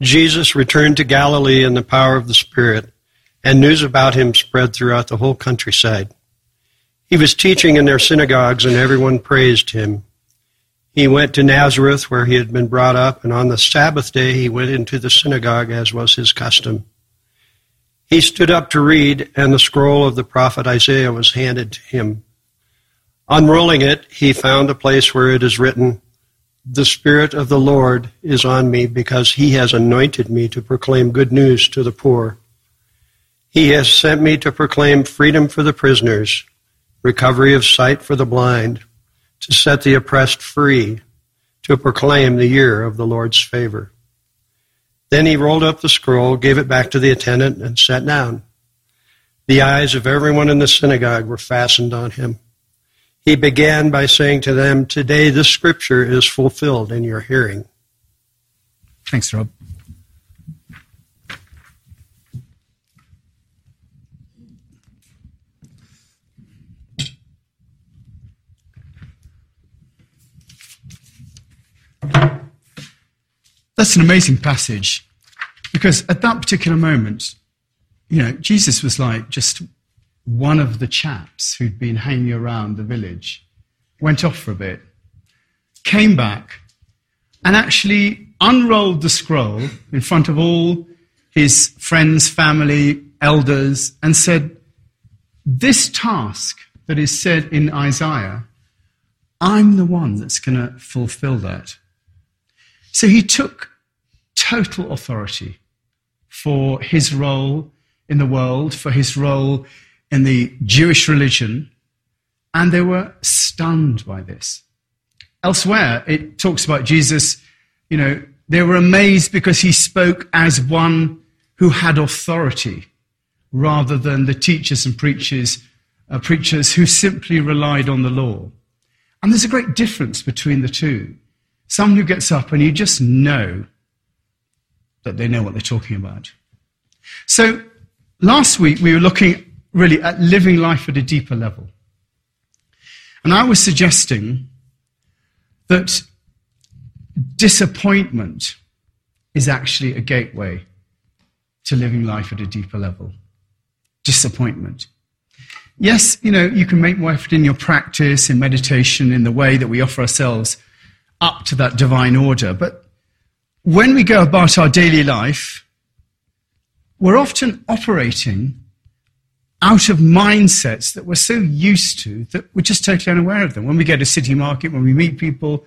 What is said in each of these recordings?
Jesus returned to Galilee in the power of the Spirit, and news about him spread throughout the whole countryside. He was teaching in their synagogues, and everyone praised him. He went to Nazareth, where he had been brought up, and on the Sabbath day he went into the synagogue, as was his custom. He stood up to read, and the scroll of the prophet Isaiah was handed to him. Unrolling it, he found a place where it is written, The Spirit of the Lord is on me, because he has anointed me to proclaim good news to the poor. He has sent me to proclaim freedom for the prisoners, recovery of sight for the blind, to set the oppressed free, to proclaim the year of the Lord's favor. Then he rolled up the scroll, gave it back to the attendant, and sat down. The eyes of everyone in the synagogue were fastened on him. He began by saying to them, Today this scripture is fulfilled in your hearing. Thanks, Rob. That's an amazing passage because at that particular moment, you know, Jesus was like just one of the chaps who'd been hanging around the village, went off for a bit, came back, and actually unrolled the scroll in front of all his friends, family, elders, and said, This task that is said in Isaiah, I'm the one that's going to fulfill that. So he took total authority for his role in the world, for his role in the Jewish religion, and they were stunned by this. Elsewhere, it talks about Jesus, you know, they were amazed because he spoke as one who had authority rather than the teachers and preachers, uh, preachers who simply relied on the law. And there's a great difference between the two. Someone who gets up and you just know that they know what they're talking about. So last week we were looking really at living life at a deeper level. And I was suggesting that disappointment is actually a gateway to living life at a deeper level. Disappointment. Yes, you know, you can make more effort in your practice, in meditation, in the way that we offer ourselves up to that divine order. But when we go about our daily life, we're often operating out of mindsets that we're so used to that we're just totally unaware of them. When we go to city market, when we meet people,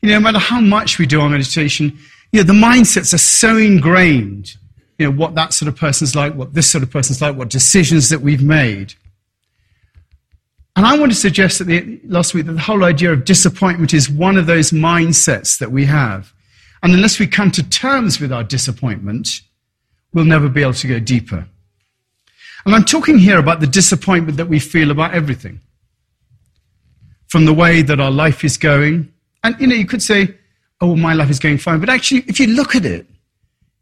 you know, no matter how much we do our meditation, you know, the mindsets are so ingrained, you know, what that sort of person's like, what this sort of person's like, what decisions that we've made. And I want to suggest that the, last week that the whole idea of disappointment is one of those mindsets that we have. And unless we come to terms with our disappointment, we'll never be able to go deeper. And I'm talking here about the disappointment that we feel about everything. From the way that our life is going. And, you know, you could say, oh, my life is going fine. But actually, if you look at it,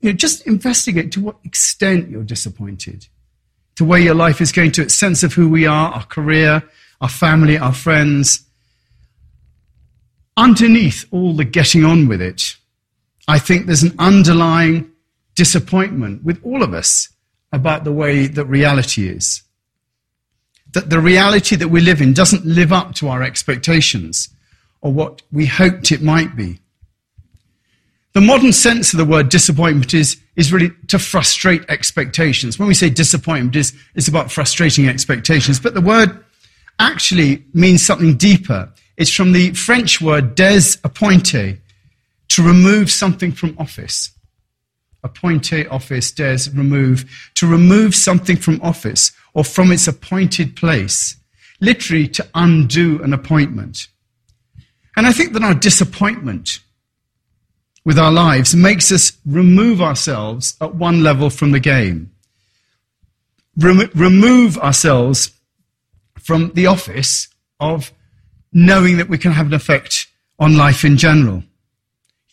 you know, just investigate to what extent you're disappointed. To where your life is going to, its sense of who we are, our career, our family, our friends. Underneath all the getting on with it, I think there's an underlying disappointment with all of us about the way that reality is. That the reality that we live in doesn't live up to our expectations or what we hoped it might be. The modern sense of the word disappointment is, is really to frustrate expectations. When we say disappointment, it's, it's about frustrating expectations. But the word actually means something deeper. It's from the French word des appointé, to remove something from office appointe office, des, remove, to remove something from office or from its appointed place, literally to undo an appointment. And I think that our disappointment with our lives makes us remove ourselves at one level from the game. Rem- remove ourselves from the office of knowing that we can have an effect on life in general.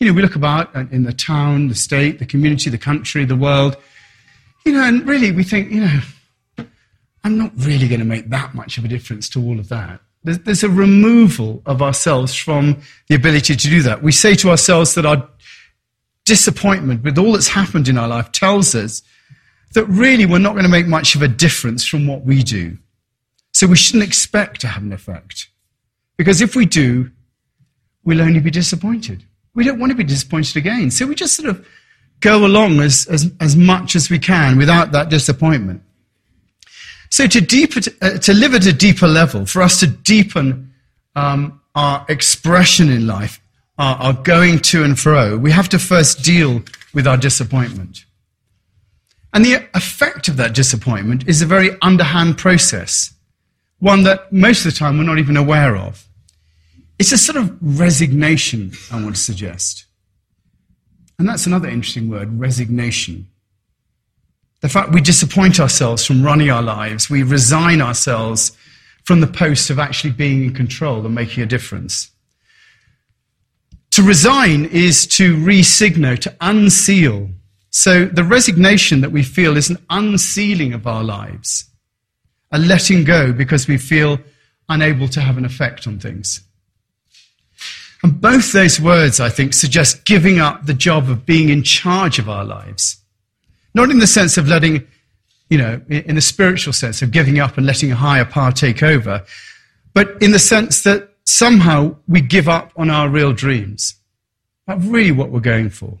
You know, we look about in the town, the state, the community, the country, the world, you know, and really we think, you know, I'm not really going to make that much of a difference to all of that. There's, there's a removal of ourselves from the ability to do that. We say to ourselves that our, disappointment with all that's happened in our life tells us that really we're not going to make much of a difference from what we do. So we shouldn't expect to have an effect. Because if we do, we'll only be disappointed. We don't want to be disappointed again. So we just sort of go along as, as, as much as we can without that disappointment. So to, deeper, uh, to live at a deeper level, for us to deepen um, our expression in life, our, our going to and fro, we have to first deal with our disappointment. And the effect of that disappointment is a very underhand process, one that most of the time we're not even aware of. It's a sort of resignation, I want to suggest. And that's another interesting word resignation. The fact we disappoint ourselves from running our lives, we resign ourselves from the post of actually being in control and making a difference. To resign is to resigno, to unseal. So the resignation that we feel is an unsealing of our lives, a letting go because we feel unable to have an effect on things. Both those words, I think, suggest giving up the job of being in charge of our lives. Not in the sense of letting, you know, in the spiritual sense of giving up and letting a higher power take over, but in the sense that somehow we give up on our real dreams. That's really what we're going for.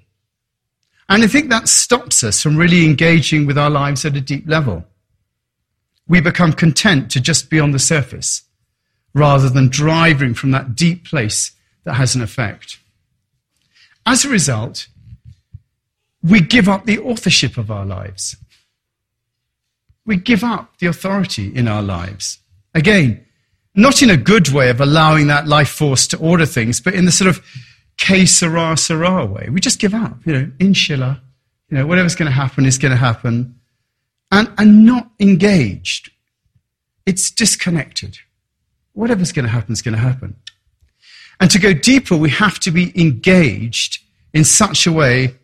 And I think that stops us from really engaging with our lives at a deep level. We become content to just be on the surface rather than driving from that deep place that has an effect. As a result, we give up the authorship of our lives. We give up the authority in our lives. Again, not in a good way of allowing that life force to order things, but in the sort of que sera, sera way. We just give up, you know, inshallah, you know, whatever's going to happen is going to happen, and, and not engaged. It's disconnected. Whatever's going to happen is going to happen. And to go deeper, we have to be engaged in such a way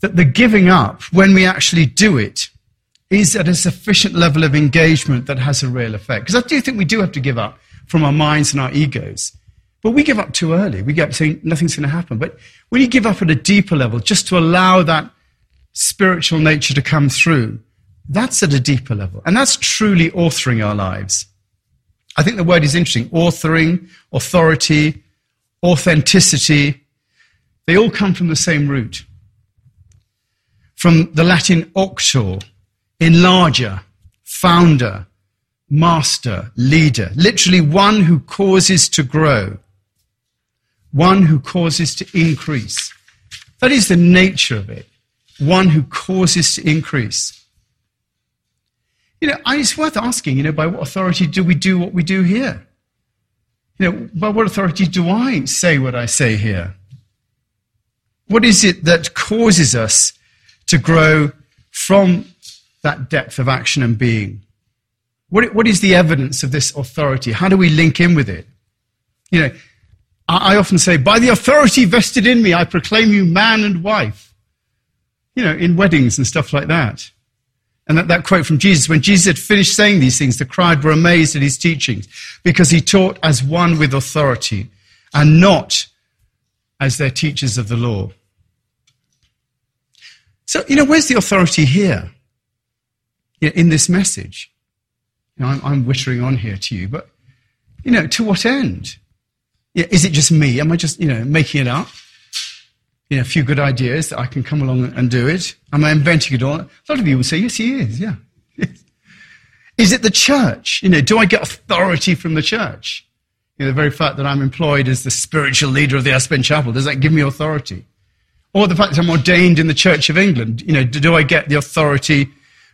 that the giving up, when we actually do it, is at a sufficient level of engagement that has a real effect. Because I do think we do have to give up from our minds and our egos. But we give up too early. We get up saying nothing's going to happen. But when you give up at a deeper level, just to allow that spiritual nature to come through, that's at a deeper level. And that's truly authoring our lives. I think the word is interesting. Authoring, authority, authenticity, they all come from the same root from the Latin auctor, enlarger, founder, master, leader, literally one who causes to grow, one who causes to increase. That is the nature of it, one who causes to increase. You know, and it's worth asking, you know, by what authority do we do what we do here? You know, by what authority do I say what I say here? What is it that causes us to grow from that depth of action and being. What, what is the evidence of this authority? How do we link in with it? You know, I, I often say, by the authority vested in me, I proclaim you man and wife. You know, in weddings and stuff like that. And that, that quote from Jesus, when Jesus had finished saying these things, the crowd were amazed at his teachings because he taught as one with authority and not as their teachers of the law. So, you know, where's the authority here you know, in this message? You know, I'm, I'm wittering on here to you, but, you know, to what end? Yeah, is it just me? Am I just, you know, making it up? You know, a few good ideas that I can come along and do it? Am I inventing it all? A lot of you will say, yes, he is, yeah. is it the church? You know, do I get authority from the church? You know, the very fact that I'm employed as the spiritual leader of the Aspen Chapel, does that give me authority? Or the fact that I'm ordained in the Church of England, you know, do I get the authority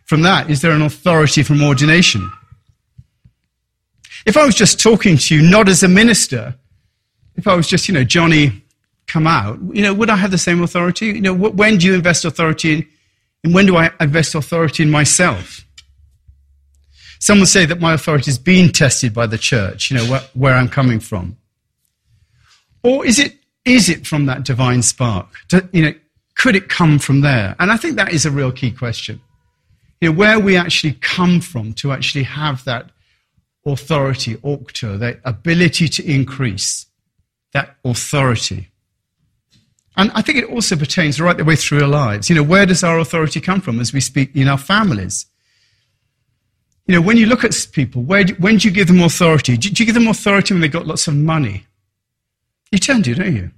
from that? Is there an authority from ordination? If I was just talking to you, not as a minister, if I was just, you know, Johnny, come out, you know, would I have the same authority? You know, when do you invest authority in, and when do I invest authority in myself? Some would say that my authority is being tested by the church, you know, where, I'm coming from. Or is it is it from that divine spark? You know, could it come from there? And I think that is a real key question. You know, where we actually come from to actually have that authority, auctor, that ability to increase, that authority. And I think it also pertains right the way through our lives. You know, where does our authority come from as we speak in our families? You know, when you look at people, where do, when do you give them authority? Do, do you give them authority when they've got lots of money? You tend to, don't you?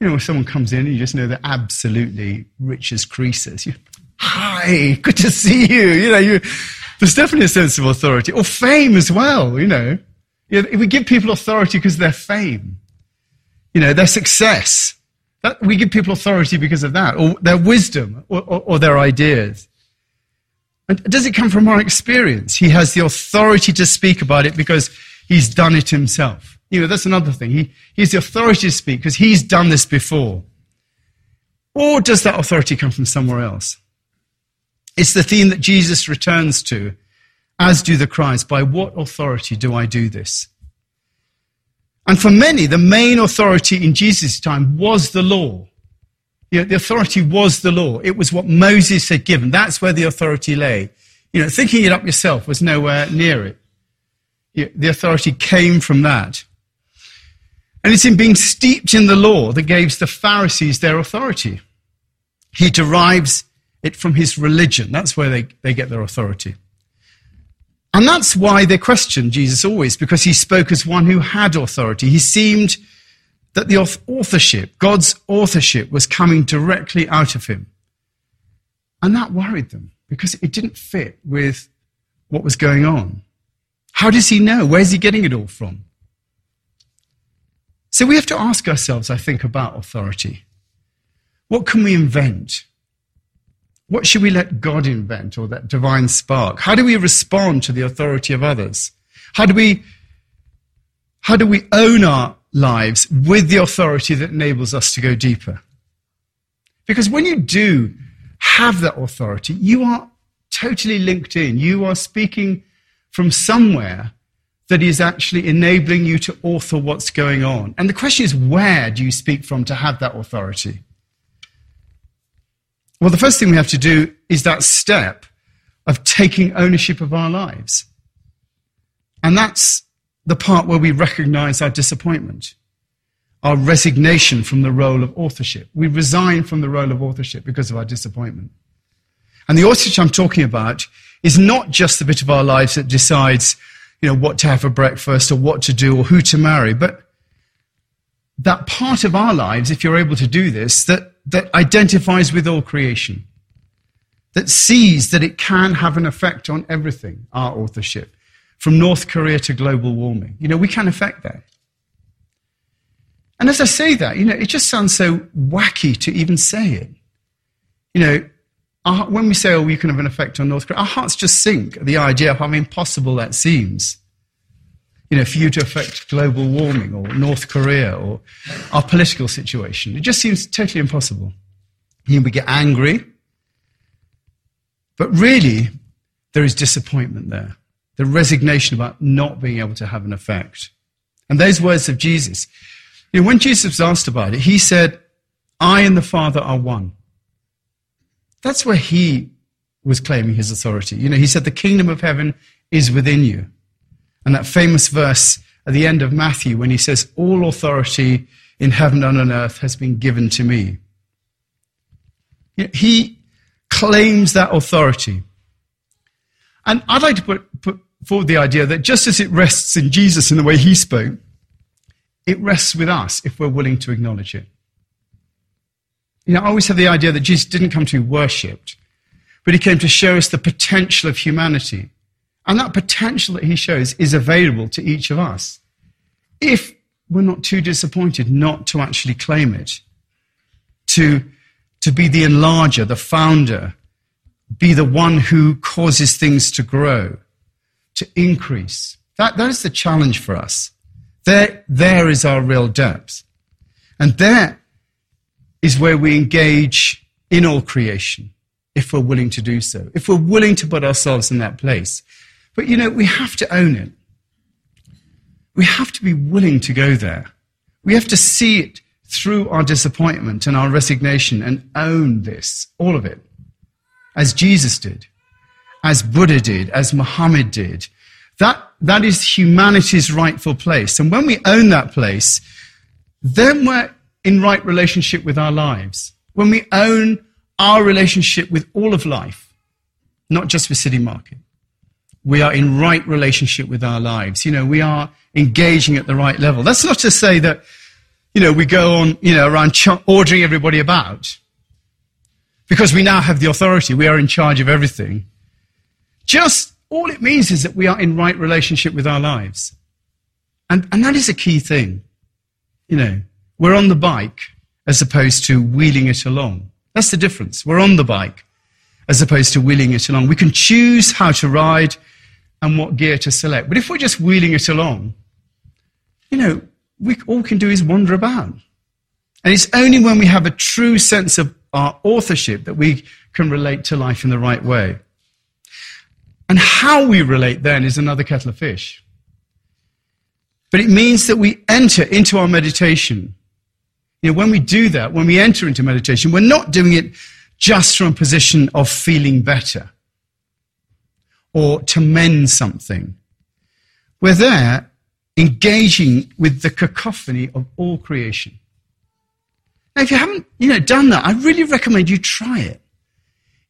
You know, when someone comes in and you just know they're absolutely rich as Croesus. You, Hi, good to see you. You know, you, there's definitely a sense of authority. Or fame as well, you know. You know we give people authority because they're fame. You know, their success. That, we give people authority because of that, or their wisdom, or, or, or their ideas. And does it come from our experience? He has the authority to speak about it because he's done it himself. You know, that's another thing. He, he has the authority to speak because he's done this before. Or does that authority come from somewhere else? It's the theme that Jesus returns to, as do the cries, by what authority do I do this? And for many, the main authority in Jesus' time was the law. You know, the authority was the law. It was what Moses had given. That's where the authority lay. You know, thinking it up yourself was nowhere near it. You know, the authority came from that. And it's in being steeped in the law that gave the Pharisees their authority. He derives it from his religion. That's where they, they get their authority. And that's why they questioned Jesus always, because he spoke as one who had authority. He seemed that the authorship, God's authorship, was coming directly out of him. And that worried them because it didn't fit with what was going on. How does he know? Where's he getting it all from? So we have to ask ourselves, I think, about authority. What can we invent? What should we let God invent or that divine spark? How do we respond to the authority of others? How do we, how do we own our lives with the authority that enables us to go deeper. Because when you do have that authority, you are totally linked in. You are speaking from somewhere that is actually enabling you to author what's going on. And the question is, where do you speak from to have that authority? Well, the first thing we have to do is that step of taking ownership of our lives. And that's the part where we recognize our disappointment, our resignation from the role of authorship. We resign from the role of authorship because of our disappointment. And the authorship I'm talking about is not just the bit of our lives that decides, you know, what to have for breakfast or what to do or who to marry, but that part of our lives, if you're able to do this, that, that identifies with all creation, that sees that it can have an effect on everything, our authorship from North Korea to global warming. You know, we can affect that. And as I say that, you know, it just sounds so wacky to even say it. You know, our, when we say, oh, we can have an effect on North Korea, our hearts just sink at the idea of how impossible that seems. You know, for you to affect global warming or North Korea or our political situation. It just seems totally impossible. You know, we get angry. But really, there is disappointment there the resignation about not being able to have an effect. And those words of Jesus, you know, when Jesus was asked about it, he said, I and the Father are one. That's where he was claiming his authority. You know, he said, The kingdom of heaven is within you. And that famous verse at the end of Matthew when he says, All authority in heaven and on earth has been given to me. He claims that authority. And I'd like to put, put forward the idea that just as it rests in Jesus in the way he spoke, it rests with us if we're willing to acknowledge it. You know, I always have the idea that Jesus didn't come to be worshipped, but he came to show us the potential of humanity. And that potential that he shows is available to each of us. If we're not too disappointed not to actually claim it, to, to be the enlarger, the founder, be the one who causes things to grow, to increase. That, that is the challenge for us. There, there is our real depth. And there is where we engage in all creation, if we're willing to do so, if we're willing to put ourselves in that place. But you know, we have to own it. We have to be willing to go there. We have to see it through our disappointment and our resignation and own this, all of it as Jesus did, as Buddha did, as Muhammad did. That, that is humanity's rightful place. And when we own that place, then we're in right relationship with our lives, when we own our relationship with all of life, not just with City Market, we are in right relationship with our lives. You know, we are engaging at the right level. That's not to say that, you know, we go on, you know, around ch- ordering everybody about. Because we now have the authority. We are in charge of everything. Just all it means is that we are in right relationship with our lives. And, and that is a key thing. You know, we're on the bike as opposed to wheeling it along. That's the difference. We're on the bike as opposed to wheeling it along. We can choose how to ride and what gear to select. But if we're just wheeling it along, you know, we all can do is wander about. And it's only when we have a true sense of our authorship that we can relate to life in the right way. And how we relate then is another kettle of fish. But it means that we enter into our meditation. You know, when we do that, when we enter into meditation, we're not doing it just from a position of feeling better or to mend something. We're there engaging with the cacophony of all creation. Now, if you haven't, you know, done that, I really recommend you try it.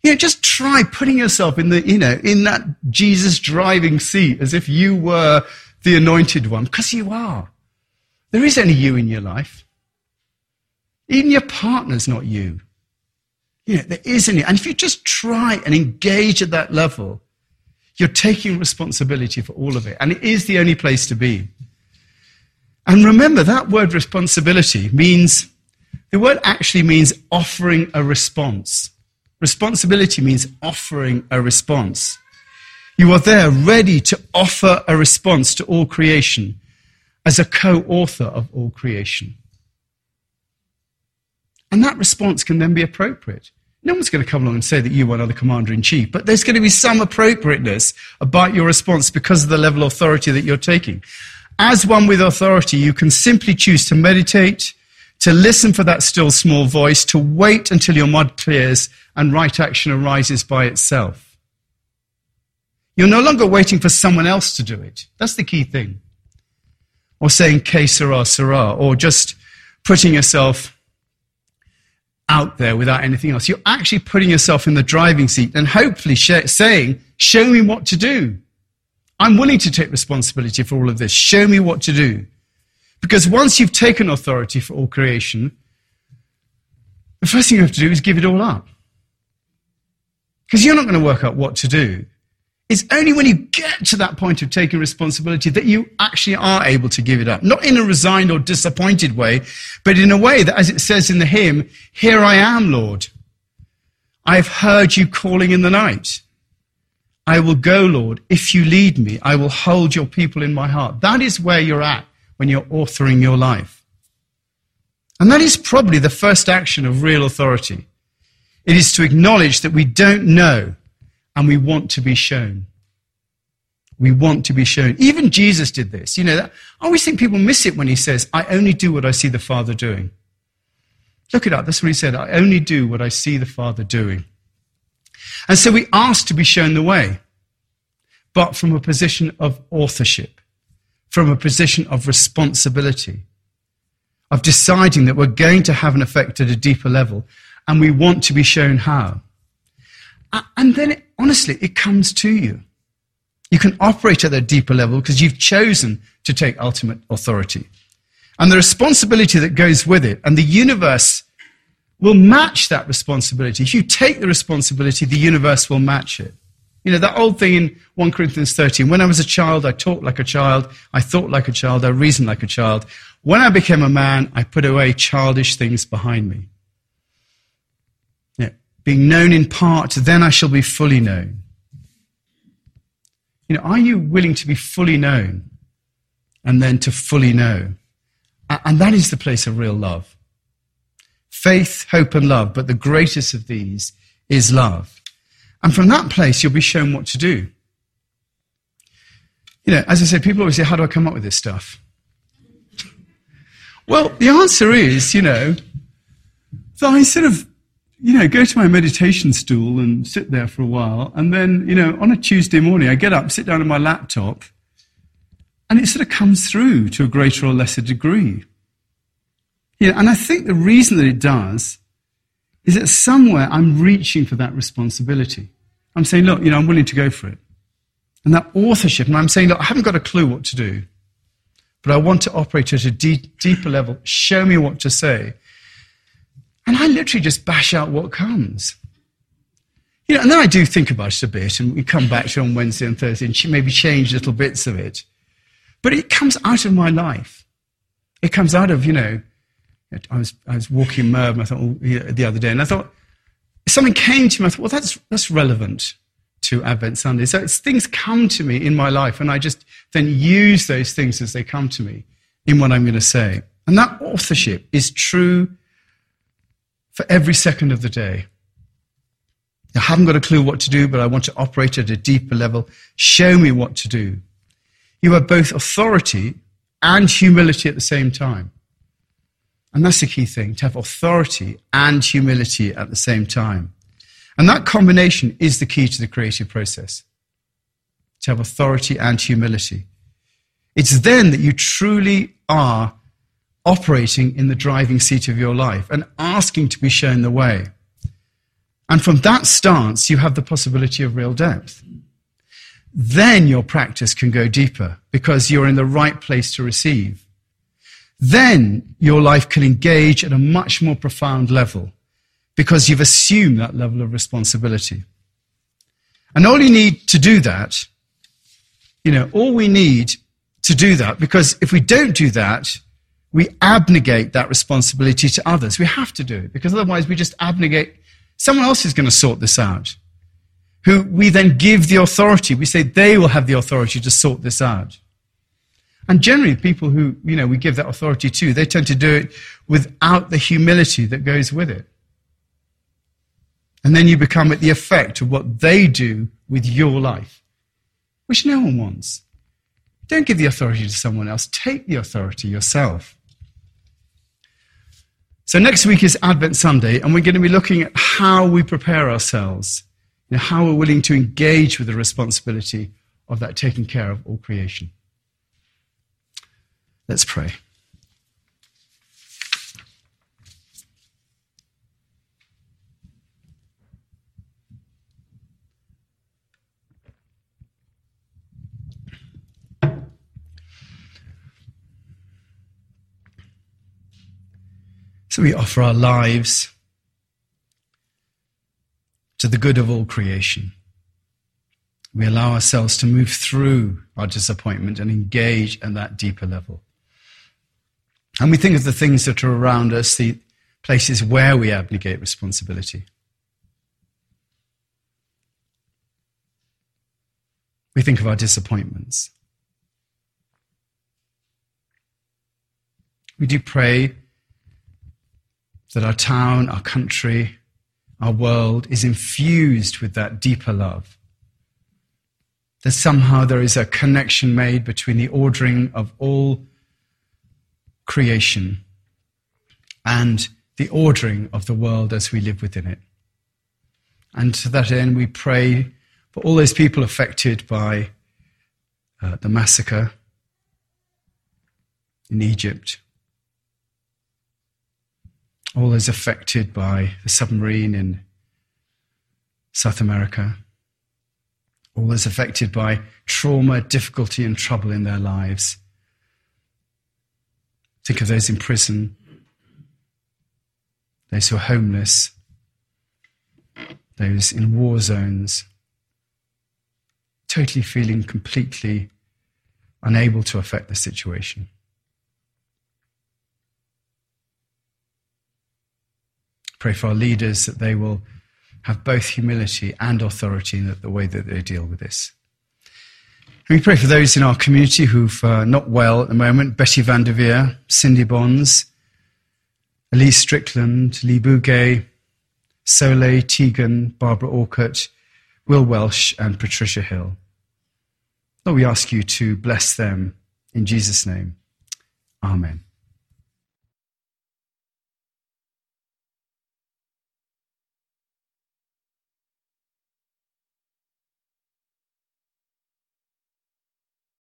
You know, just try putting yourself in the, you know, in that Jesus driving seat as if you were the anointed one, because you are. There is only you in your life. Even your partner's not you. You know, there is any. And if you just try and engage at that level, you're taking responsibility for all of it. And it is the only place to be. And remember, that word responsibility means, the word actually means offering a response. Responsibility means offering a response. You are there ready to offer a response to all creation as a co author of all creation. And that response can then be appropriate. No one's going to come along and say that you are the commander in chief, but there's going to be some appropriateness about your response because of the level of authority that you're taking. As one with authority, you can simply choose to meditate, to listen for that still small voice, to wait until your mud clears and right action arises by itself. You're no longer waiting for someone else to do it. That's the key thing. Or saying, que sera, sera, or just putting yourself out there without anything else. You're actually putting yourself in the driving seat and hopefully sh- saying, Show me what to do. I'm willing to take responsibility for all of this. Show me what to do. Because once you've taken authority for all creation, the first thing you have to do is give it all up. Because you're not going to work out what to do. It's only when you get to that point of taking responsibility that you actually are able to give it up. Not in a resigned or disappointed way, but in a way that, as it says in the hymn, Here I am, Lord. I have heard you calling in the night. I will go, Lord. If you lead me, I will hold your people in my heart. That is where you're at when you're authoring your life. And that is probably the first action of real authority. It is to acknowledge that we don't know and we want to be shown. We want to be shown. Even Jesus did this. You know, I always think people miss it when he says, I only do what I see the Father doing. Look it up. That's what he said. I only do what I see the Father doing. And so we ask to be shown the way, but from a position of authorship, from a position of responsibility, of deciding that we're going to have an effect at a deeper level, and we want to be shown how. And then, honestly, it comes to you. You can operate at a deeper level because you've chosen to take ultimate authority. And the responsibility that goes with it, and the universe will match that responsibility. If you take the responsibility, the universe will match it. You know, that old thing in 1 Corinthians 13 when I was a child, I talked like a child, I thought like a child, I reasoned like a child. When I became a man, I put away childish things behind me being known in part, then I shall be fully known. You know, are you willing to be fully known and then to fully know? And that is the place of real love. Faith, hope, and love, but the greatest of these is love. And from that place, you'll be shown what to do. You know, as I said, people always say, How do I come up with this stuff? Well, the answer is, you know, I sort of you know, go to my meditation stool and sit there for a while. And then, you know, on a Tuesday morning, I get up, sit down on my laptop, and it sort of comes through to a greater or lesser degree. You know, and I think the reason that it does is that somewhere I'm reaching for that responsibility. I'm saying, look, you know, I'm willing to go for it. And that authorship, and I'm saying, look, I haven't got a clue what to do, but I want to operate at a deep, deeper level. Show me what to say. And I literally just bash out what comes. You know, and then I do think about it a bit, and we come back to it on Wednesday and Thursday, and maybe change little bits of it. But it comes out of my life. It comes out of, you know, I was, I was walking Merv, I thought, oh, the other day, and I thought, something came to me, I thought, well, that's, that's relevant to Advent Sunday. So it's things come to me in my life, and I just then use those things as they come to me in what I'm going to say. And that authorship is true for every second of the day. I haven't got a clue what to do, but I want to operate at a deeper level. Show me what to do. You have both authority and humility at the same time. And that's the key thing to have authority and humility at the same time. And that combination is the key to the creative process to have authority and humility. It's then that you truly are operating in the driving seat of your life and asking to be shown the way. And from that stance, you have the possibility of real depth. Then your practice can go deeper because you're in the right place to receive. Then your life can engage at a much more profound level because you've assumed that level of responsibility. And all you need to do that, you know, all we need to do that, because if we don't do that, we abnegate that responsibility to others. We have to do it, because otherwise we just abnegate Someone else is going to sort this out. Who we then give the authority. We say they will have the authority to sort this out. And generally, people who, you know, we give that authority to, they tend to do it without the humility that goes with it. And then you become at the effect of what they do with your life, which no one wants. Don't give the authority to someone else. Take the authority yourself. So next week is Advent Sunday, and we're going to be looking at how we prepare ourselves, you know, how we're willing to engage with the responsibility of that taking care of all creation. Let's pray. So we offer our lives to the good of all creation. We allow ourselves to move through our disappointment and engage at that deeper level. And we think of the things that are around us, the places where we abnegate responsibility. We think of our disappointments. We do pray that our town, our country, our world is infused with that deeper love. That somehow there is a connection made between the ordering of all creation and the ordering of the world as we live within it. And to that end, we pray for all those people affected by uh, the massacre in Egypt all those affected by the submarine in South America, all those affected by trauma, difficulty, and trouble in their lives. Think of those in prison, those who are homeless, those in war zones, totally feeling completely unable to affect the situation. Pray for our leaders that they will have both humility and authority in the way that they deal with this. And we pray for those in our community who've uh, not well at the moment Betty Van der Veer, Cindy Bonds, Elise Strickland, Lee Bugay, Soleil Tegan, Barbara Orcutt, Will Welsh, and Patricia Hill. Lord, we ask you to bless them in Jesus' name. Amen.